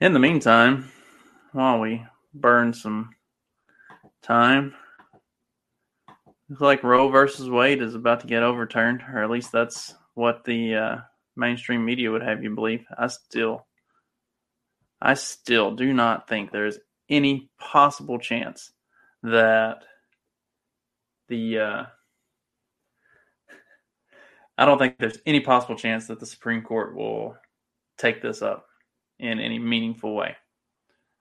In the meantime, while we burn some time, looks like Roe versus Wade is about to get overturned, or at least that's what the uh, mainstream media would have you believe. I still, I still do not think there's any possible chance that the uh, I don't think there's any possible chance that the Supreme Court will take this up in any meaningful way.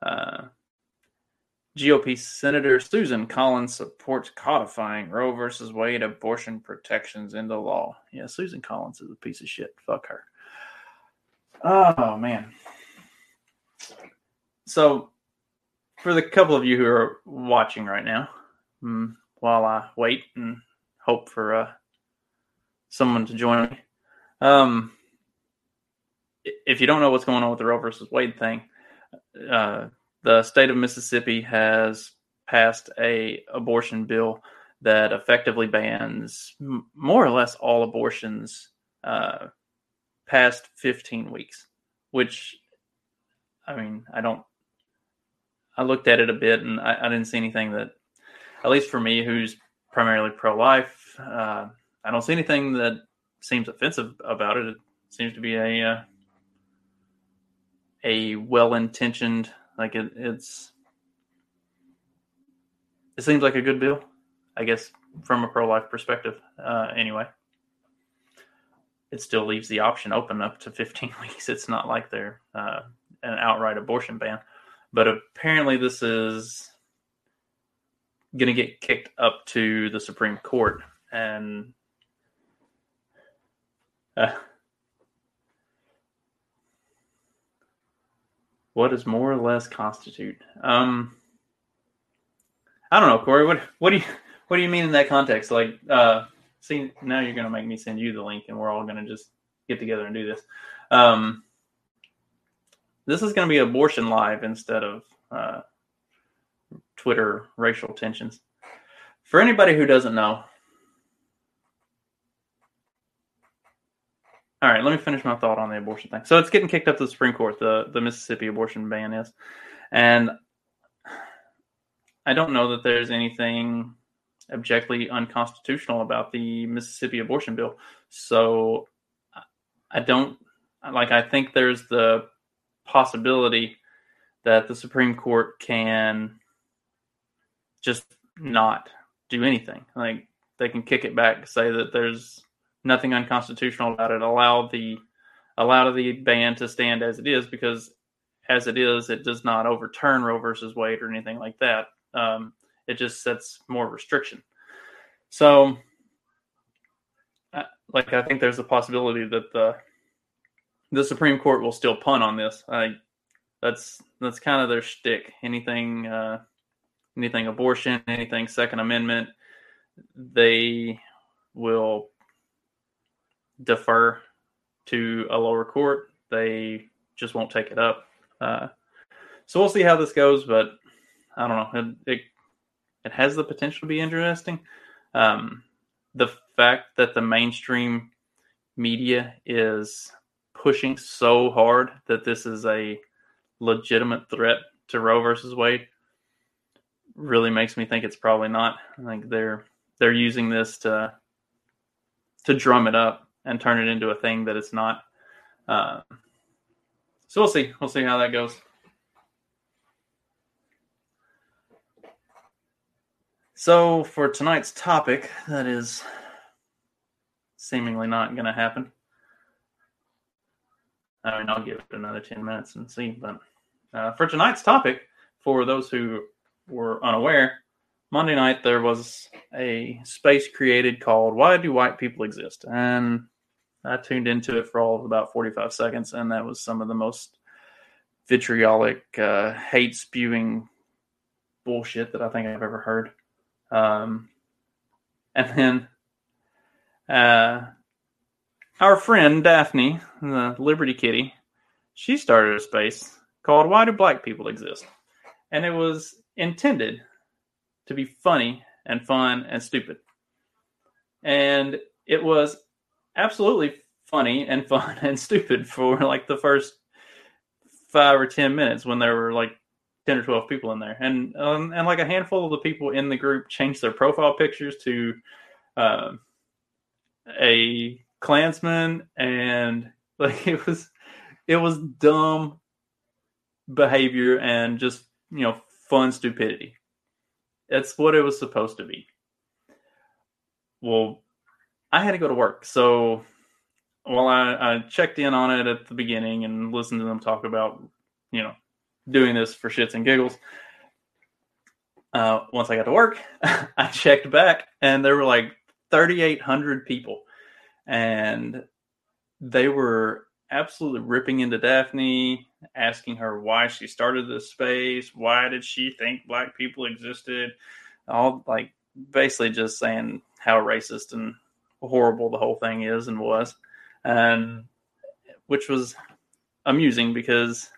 Uh, GOP Senator Susan Collins supports codifying Roe versus Wade abortion protections into law. Yeah, Susan Collins is a piece of shit. Fuck her. Oh man. So, for the couple of you who are watching right now, hmm, while I wait and hope for uh, someone to join me, um, if you don't know what's going on with the Roe versus Wade thing, uh, the state of Mississippi has passed a abortion bill that effectively bans m- more or less all abortions uh, past 15 weeks. Which, I mean, I don't. I looked at it a bit, and I, I didn't see anything that, at least for me, who's primarily pro-life, uh, I don't see anything that seems offensive about it. It seems to be a uh, a well-intentioned like it, it's it seems like a good bill i guess from a pro-life perspective uh, anyway. It still leaves the option open up to 15 weeks. It's not like they're uh, an outright abortion ban. But apparently this is going to get kicked up to the supreme court and uh, what does more or less constitute? Um, I don't know, Corey. What what do you what do you mean in that context? Like, uh, see, now you're gonna make me send you the link, and we're all gonna just get together and do this. Um, this is gonna be abortion live instead of uh, Twitter racial tensions. For anybody who doesn't know, All right, let me finish my thought on the abortion thing. So it's getting kicked up to the Supreme Court. The the Mississippi abortion ban is, and I don't know that there's anything objectively unconstitutional about the Mississippi abortion bill. So I don't like. I think there's the possibility that the Supreme Court can just not do anything. Like they can kick it back, say that there's nothing unconstitutional about it. Allow the allow the ban to stand as it is because as it is, it does not overturn Roe versus Wade or anything like that. Um, it just sets more restriction. So, uh, like I think there's a possibility that the the Supreme Court will still punt on this. I that's that's kind of their shtick. Anything uh, anything abortion, anything Second Amendment, they will defer to a lower court. They just won't take it up. Uh, so we'll see how this goes, but I don't know. It it, it has the potential to be interesting. Um, the fact that the mainstream media is pushing so hard that this is a legitimate threat to Roe versus Wade really makes me think it's probably not. I think they're they're using this to to drum it up and turn it into a thing that it's not. Uh, so we'll see. We'll see how that goes. So for tonight's topic, that is seemingly not going to happen. I mean, I'll give it another 10 minutes and see. But uh, for tonight's topic, for those who were unaware, Monday night there was a space created called Why Do White People Exist? And I tuned into it for all of about 45 seconds, and that was some of the most vitriolic, uh, hate spewing bullshit that I think I've ever heard. Um, and then uh, our friend Daphne, the Liberty Kitty, she started a space called Why Do Black People Exist? And it was intended to be funny and fun and stupid. And it was absolutely funny and fun and stupid for like the first five or 10 minutes when there were like 10 or 12 people in there. And, um, and like a handful of the people in the group changed their profile pictures to uh, a Klansman and like it was, it was dumb behavior and just, you know, fun stupidity. That's what it was supposed to be. Well, I had to go to work. So while I, I checked in on it at the beginning and listened to them talk about, you know, doing this for shits and giggles. Uh, once I got to work, I checked back and there were like 3,800 people. And they were absolutely ripping into Daphne, asking her why she started this space, why did she think black people existed, all like basically just saying how racist and horrible the whole thing is and was, and which was amusing because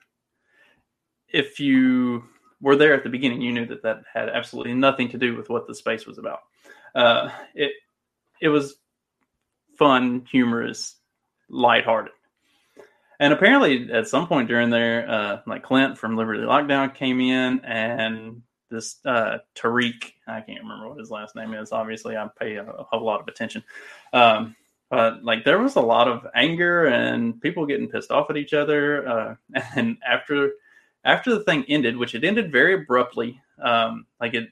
if you were there at the beginning, you knew that that had absolutely nothing to do with what the space was about. Uh, it it was fun, humorous, lighthearted. And apparently, at some point during there, uh, like Clint from Liberty Lockdown came in, and this uh, Tariq, I can't remember what his last name is. Obviously, I pay a, a lot of attention. Um, but like, there was a lot of anger and people getting pissed off at each other. Uh, and after after the thing ended, which it ended very abruptly, um, like it,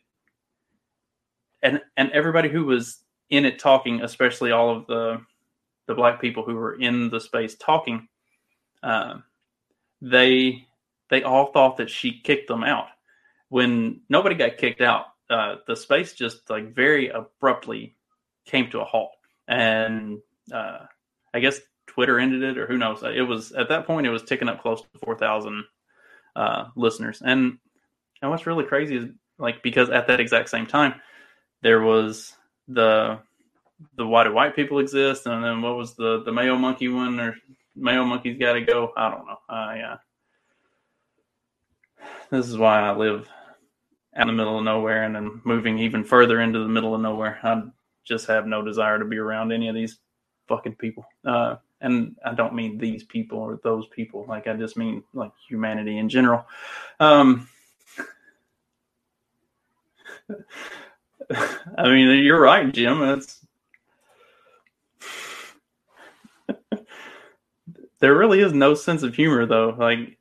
and and everybody who was in it talking, especially all of the the black people who were in the space talking uh, they they all thought that she kicked them out. When nobody got kicked out, uh, the space just like very abruptly came to a halt, and uh, I guess Twitter ended it, or who knows. It was at that point it was ticking up close to four thousand uh, listeners, and and what's really crazy is like because at that exact same time there was the the why do white people exist, and then what was the the Mayo monkey one or Mayo monkey's got to go. I don't know. Uh, this is why I live out in the middle of nowhere, and then moving even further into the middle of nowhere. I just have no desire to be around any of these fucking people. Uh, and I don't mean these people or those people. Like I just mean like humanity in general. Um, I mean, you're right, Jim. There really is no sense of humor though. Like,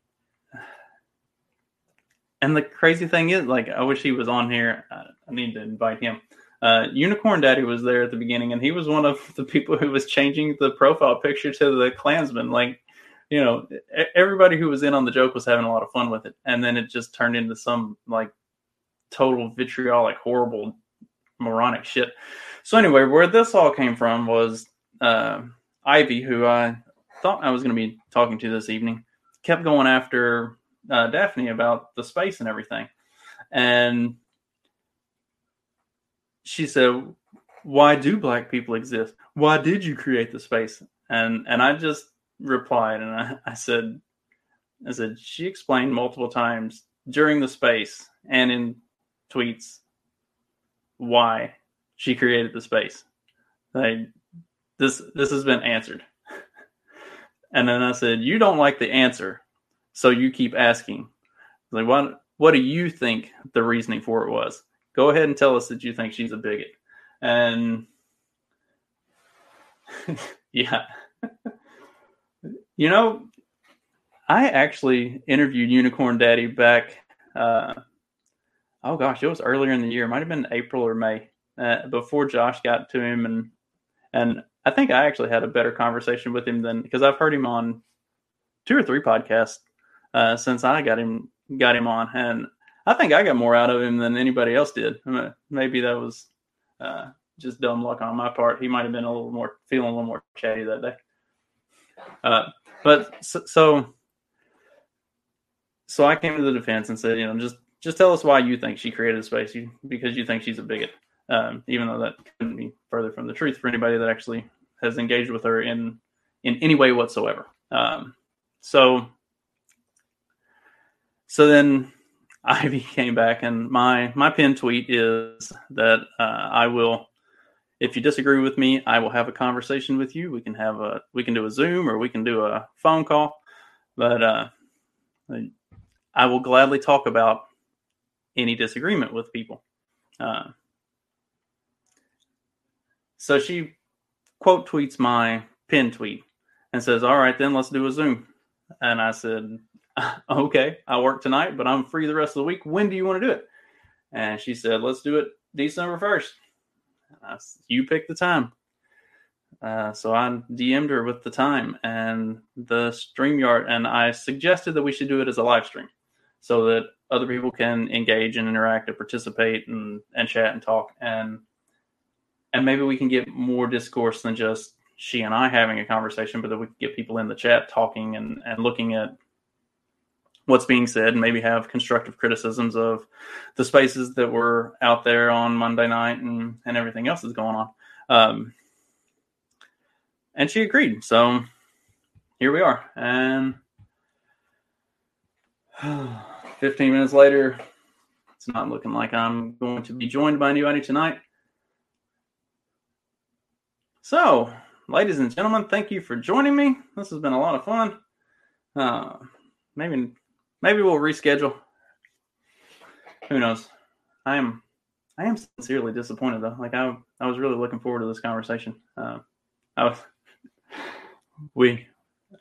and the crazy thing is, like, I wish he was on here. I, I need to invite him. Uh, Unicorn Daddy was there at the beginning, and he was one of the people who was changing the profile picture to the Klansman. Like, you know, everybody who was in on the joke was having a lot of fun with it, and then it just turned into some like total vitriolic, horrible, moronic shit. So anyway, where this all came from was uh, Ivy, who I thought I was going to be talking to this evening kept going after uh, Daphne about the space and everything. And she said, Why do black people exist? Why did you create the space? And and I just replied and I, I said, I said, she explained multiple times during the space and in tweets why she created the space. Like this this has been answered. And then I said, You don't like the answer, so you keep asking. Like, what what do you think the reasoning for it was? Go ahead and tell us that you think she's a bigot. And yeah. you know, I actually interviewed Unicorn Daddy back uh, oh gosh, it was earlier in the year. It might have been April or May uh, before Josh got to him, and and I think I actually had a better conversation with him than because I've heard him on two or three podcasts uh, since I got him got him on, and I think I got more out of him than anybody else did. Maybe that was uh, just dumb luck on my part. He might have been a little more feeling a little more chatty that day. Uh, but so, so so I came to the defense and said, you know, just just tell us why you think she created space you, because you think she's a bigot. Um, even though that couldn't be further from the truth for anybody that actually has engaged with her in in any way whatsoever. Um, so so then Ivy came back, and my my pin tweet is that uh, I will, if you disagree with me, I will have a conversation with you. We can have a we can do a Zoom or we can do a phone call, but uh, I will gladly talk about any disagreement with people. Uh, so she quote tweets my pin tweet and says, "All right, then let's do a Zoom." And I said, "Okay, I work tonight, but I'm free the rest of the week. When do you want to do it?" And she said, "Let's do it December 1st." Said, you pick the time. Uh, so I DM'd her with the time and the StreamYard, and I suggested that we should do it as a live stream so that other people can engage and interact and participate and, and chat and talk and and maybe we can get more discourse than just she and I having a conversation, but that we can get people in the chat talking and, and looking at what's being said and maybe have constructive criticisms of the spaces that were out there on Monday night and, and everything else that's going on. Um, and she agreed. So here we are. And 15 minutes later, it's not looking like I'm going to be joined by anybody tonight. So, ladies and gentlemen, thank you for joining me. This has been a lot of fun. Uh, maybe, maybe we'll reschedule. Who knows? I am, I am sincerely disappointed though. Like I, I was really looking forward to this conversation. Uh, I was, we,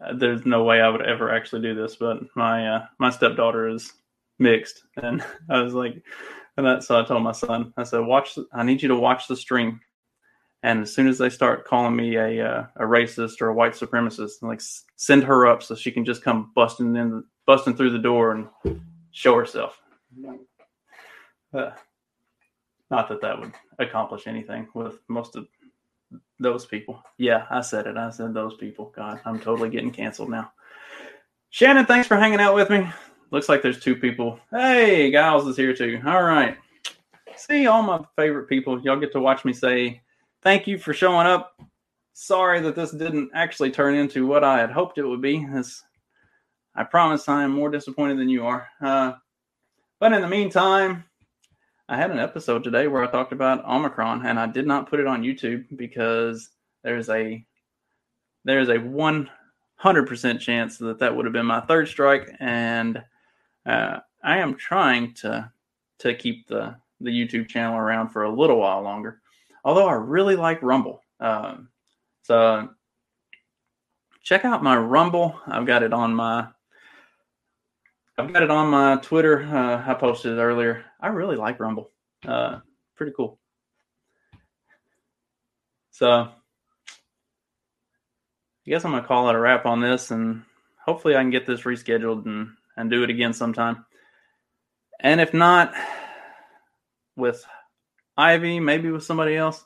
uh, there's no way I would ever actually do this, but my uh, my stepdaughter is mixed, and I was like, and that so I told my son, I said, watch, I need you to watch the stream, and as soon as they start calling me a uh, a racist or a white supremacist, like send her up so she can just come busting in, busting through the door and show herself. Uh, not that that would accomplish anything with most of those people. Yeah, I said it. I said those people. God, I'm totally getting canceled now. Shannon, thanks for hanging out with me. Looks like there's two people. Hey, Giles is here too. All right. See, all my favorite people. Y'all get to watch me say thank you for showing up. Sorry that this didn't actually turn into what I had hoped it would be. As I promise I am more disappointed than you are. Uh, but in the meantime, I had an episode today where I talked about Omicron, and I did not put it on YouTube because there's a there's a one hundred percent chance that that would have been my third strike, and uh, I am trying to to keep the the YouTube channel around for a little while longer. Although I really like Rumble, um, so check out my Rumble. I've got it on my I've got it on my Twitter. Uh, I posted it earlier. I really like Rumble. Uh, pretty cool. So I guess I'm gonna call it a wrap on this, and hopefully I can get this rescheduled and and do it again sometime. And if not, with Ivy, maybe with somebody else,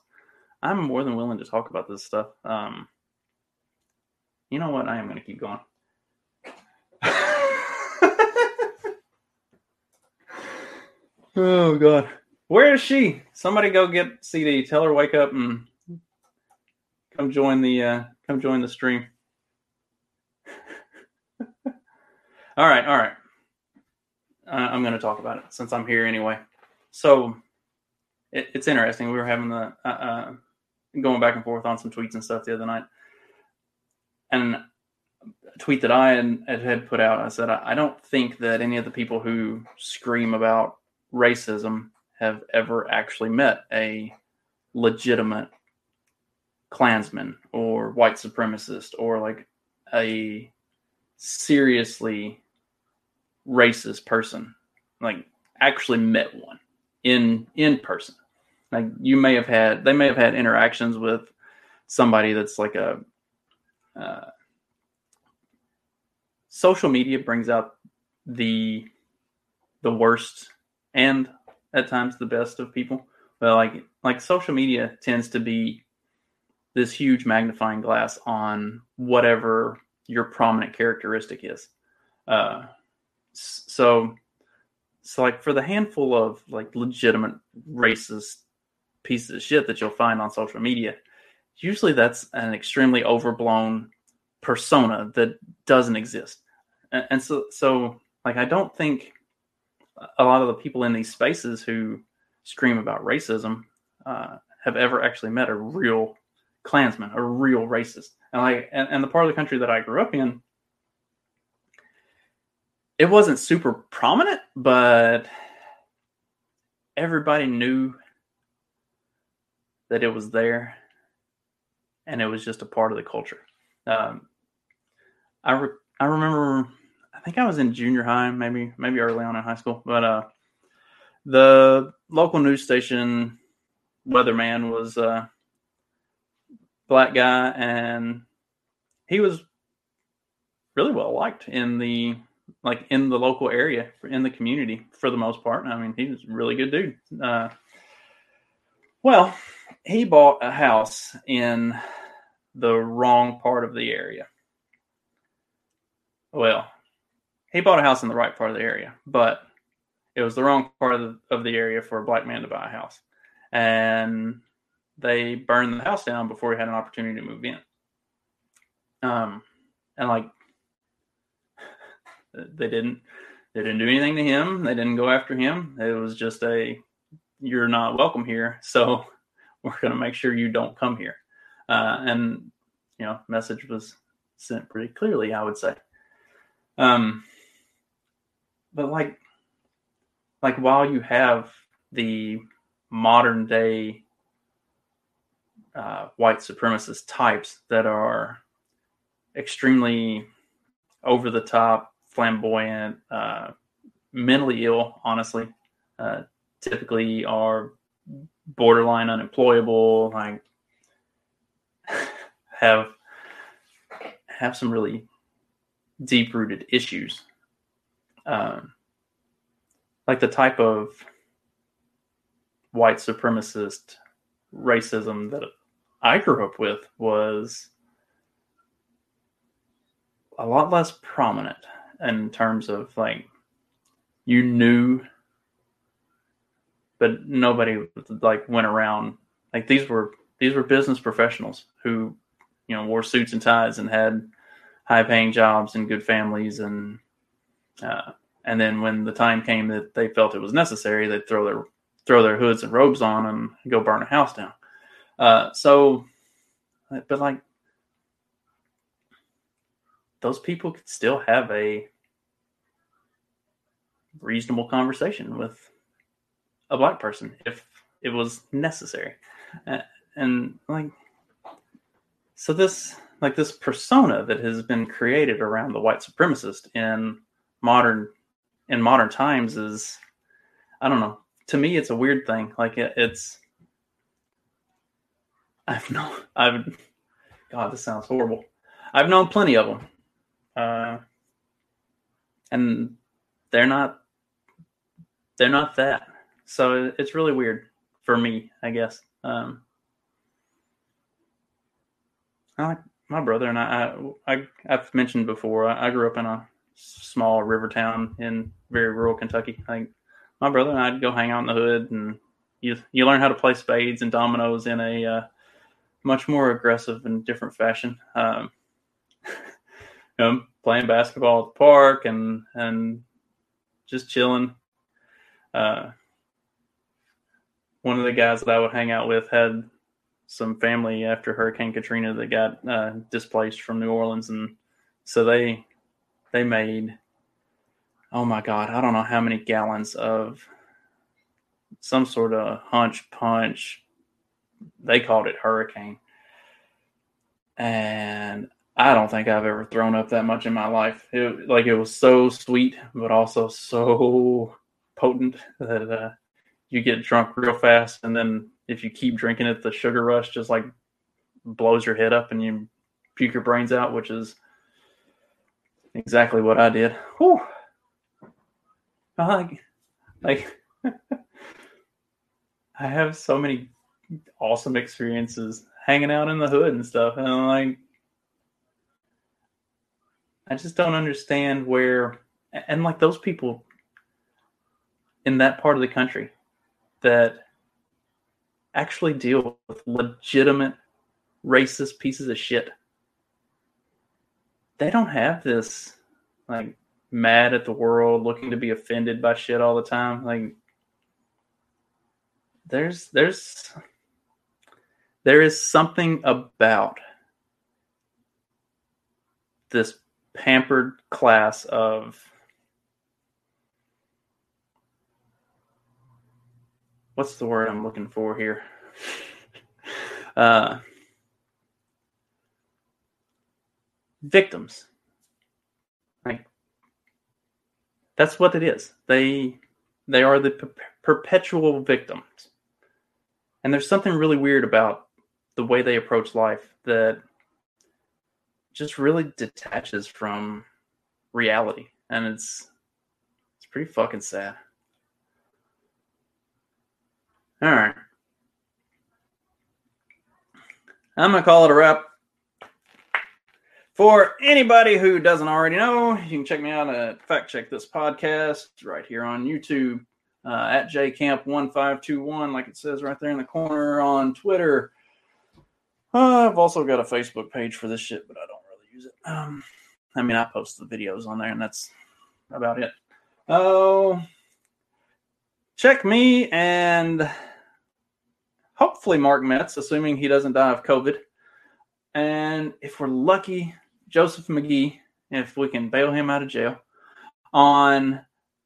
I'm more than willing to talk about this stuff. Um, you know what? I am gonna keep going. Oh god. Where is she? Somebody go get CD. Tell her wake up and come join the uh come join the stream. all right, all right. Uh, I'm going to talk about it since I'm here anyway. So it, it's interesting. We were having the uh, uh, going back and forth on some tweets and stuff the other night, and a tweet that I had, had put out, I said I, I don't think that any of the people who scream about racism have ever actually met a legitimate Klansman or white supremacist or like a seriously racist person, like actually met one in in person. Like you may have had, they may have had interactions with somebody that's like a. Uh, social media brings out the the worst and at times the best of people. But like like social media tends to be this huge magnifying glass on whatever your prominent characteristic is. Uh, so so like for the handful of like legitimate racist pieces of shit that you'll find on social media, usually that's an extremely overblown persona that doesn't exist. And, and so so like I don't think a lot of the people in these spaces who scream about racism uh, have ever actually met a real Klansman, a real racist. And like, and, and the part of the country that I grew up in, it wasn't super prominent, but everybody knew that it was there, and it was just a part of the culture. Um, I re- I remember think I was in junior high, maybe maybe early on in high school, but uh, the local news station weatherman was a black guy, and he was really well liked in the like in the local area in the community for the most part. I mean, he was a really good dude. Uh, well, he bought a house in the wrong part of the area. Well, he bought a house in the right part of the area, but it was the wrong part of the, of the area for a black man to buy a house. And they burned the house down before he had an opportunity to move in. Um, and like they didn't they didn't do anything to him. They didn't go after him. It was just a you're not welcome here. So we're going to make sure you don't come here. Uh, and you know, message was sent pretty clearly, I would say. Um, but like, like while you have the modern day uh, white supremacist types that are extremely over the top, flamboyant, uh, mentally ill, honestly, uh, typically are borderline unemployable, like have have some really deep rooted issues. Um, like the type of white supremacist racism that I grew up with was a lot less prominent in terms of like you knew but nobody like went around like these were these were business professionals who you know wore suits and ties and had high paying jobs and good families and uh, and then when the time came that they felt it was necessary they'd throw their throw their hoods and robes on and go burn a house down uh, so, but like those people could still have a reasonable conversation with a black person if it was necessary. Uh, and like, so this, like this persona that has been created around the white supremacist in modern, in modern times is, I don't know. To me, it's a weird thing. Like it, it's, I've known, I've, God, this sounds horrible. I've known plenty of them. Uh, and they're not, they're not that. So it's really weird for me, I guess. Um, I like my brother and I, I, I have mentioned before, I, I, grew up in a small river town in very rural Kentucky. Like my brother and I'd go hang out in the hood and you, you learn how to play spades and dominoes in a, uh, much more aggressive and different fashion. Um, you know, playing basketball at the park and and just chilling. Uh, one of the guys that I would hang out with had some family after Hurricane Katrina that got uh, displaced from New Orleans, and so they they made oh my god, I don't know how many gallons of some sort of hunch punch they called it hurricane. And I don't think I've ever thrown up that much in my life. It, like it was so sweet, but also so potent that uh, you get drunk real fast, and then if you keep drinking it, the sugar rush just like blows your head up and you puke your brains out, which is exactly what I did. Whew. Like, like I have so many awesome experiences hanging out in the hood and stuff, and I'm like, I just don't understand where, and like those people in that part of the country that actually deal with legitimate racist pieces of shit. They don't have this like mad at the world, looking to be offended by shit all the time. Like there's there's there is something about this pampered class of what's the word I'm looking for here? uh, victims. Like that's what it is. They they are the per- perpetual victims. And there's something really weird about the way they approach life that just really detaches from reality and it's it's pretty fucking sad. All right. I'm going to call it a wrap. For anybody who doesn't already know, you can check me out at Fact Check This Podcast right here on YouTube uh, at jcamp1521, like it says right there in the corner on Twitter. Uh, I've also got a Facebook page for this shit, but I don't really use it. Um, I mean, I post the videos on there, and that's about it. Oh, check me and hopefully Mark Metz, assuming he doesn't die of COVID. And if we're lucky, Joseph McGee, if we can bail him out of jail, on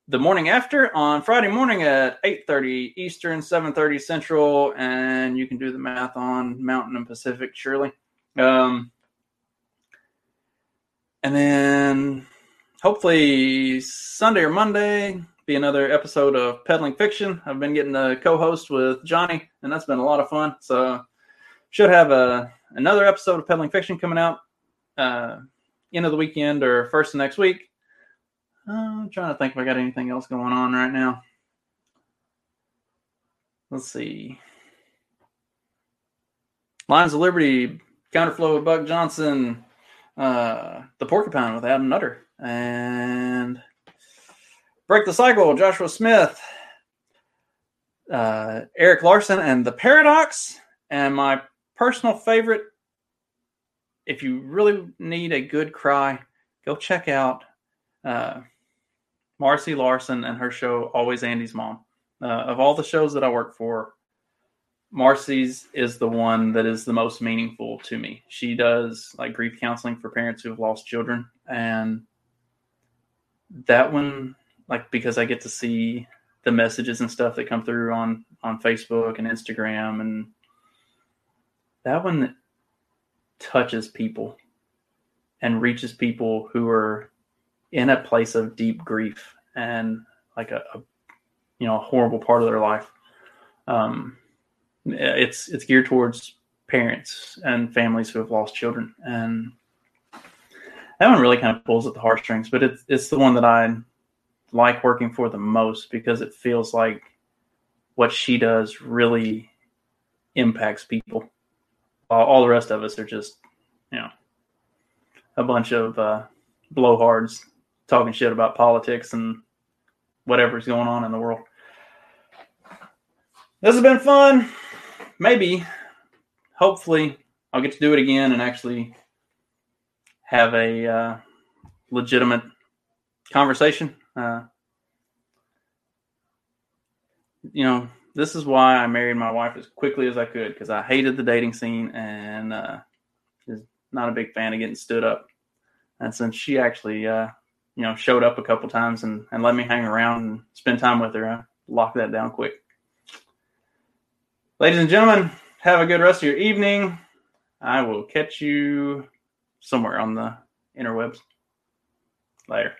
the morning after on Friday morning at 8:30 Eastern, 7:30 Central, and you can do the math on Mountain and Pacific, surely. Um, and then hopefully Sunday or Monday, be another episode of Peddling Fiction. I've been getting a co-host with Johnny, and that's been a lot of fun. So should have a another episode of Peddling Fiction coming out uh, end of the weekend or first of next week. I'm trying to think if I got anything else going on right now. Let's see. Lions of Liberty, Counterflow with Buck Johnson, uh, The Porcupine with Adam Nutter, and Break the Cycle, Joshua Smith, uh, Erik Larson, and The Paradox. And my personal favorite, if you really need a good cry, go check out uh, Marcy Larson and her show, Always Andy's Mom. Uh, of all the shows that I work for, Marcy's is the one that is the most meaningful to me. She does like grief counseling for parents who have lost children. And that one like because I get to see the messages and stuff that come through on on Facebook and Instagram and that one touches people and reaches people who are in a place of deep grief and like a, a you know a horrible part of their life um it's it's geared towards parents and families who have lost children and that one really kind of pulls at the heartstrings but it's it's the one that i like working for the most because it feels like what she does really impacts people. All, all the rest of us are just, you know, a bunch of uh, blowhards talking shit about politics and whatever's going on in the world. This has been fun. Maybe, hopefully, I'll get to do it again and actually have a uh, legitimate conversation uh, you know, this is why I married my wife as quickly as I could because I hated the dating scene and uh, is not a big fan of getting stood up. And since she actually, uh, you know, showed up a couple times and, and let me hang around and spend time with her, I locked that down quick. Ladies and gentlemen, have a good rest of your evening. I will catch you somewhere on the interwebs. Later.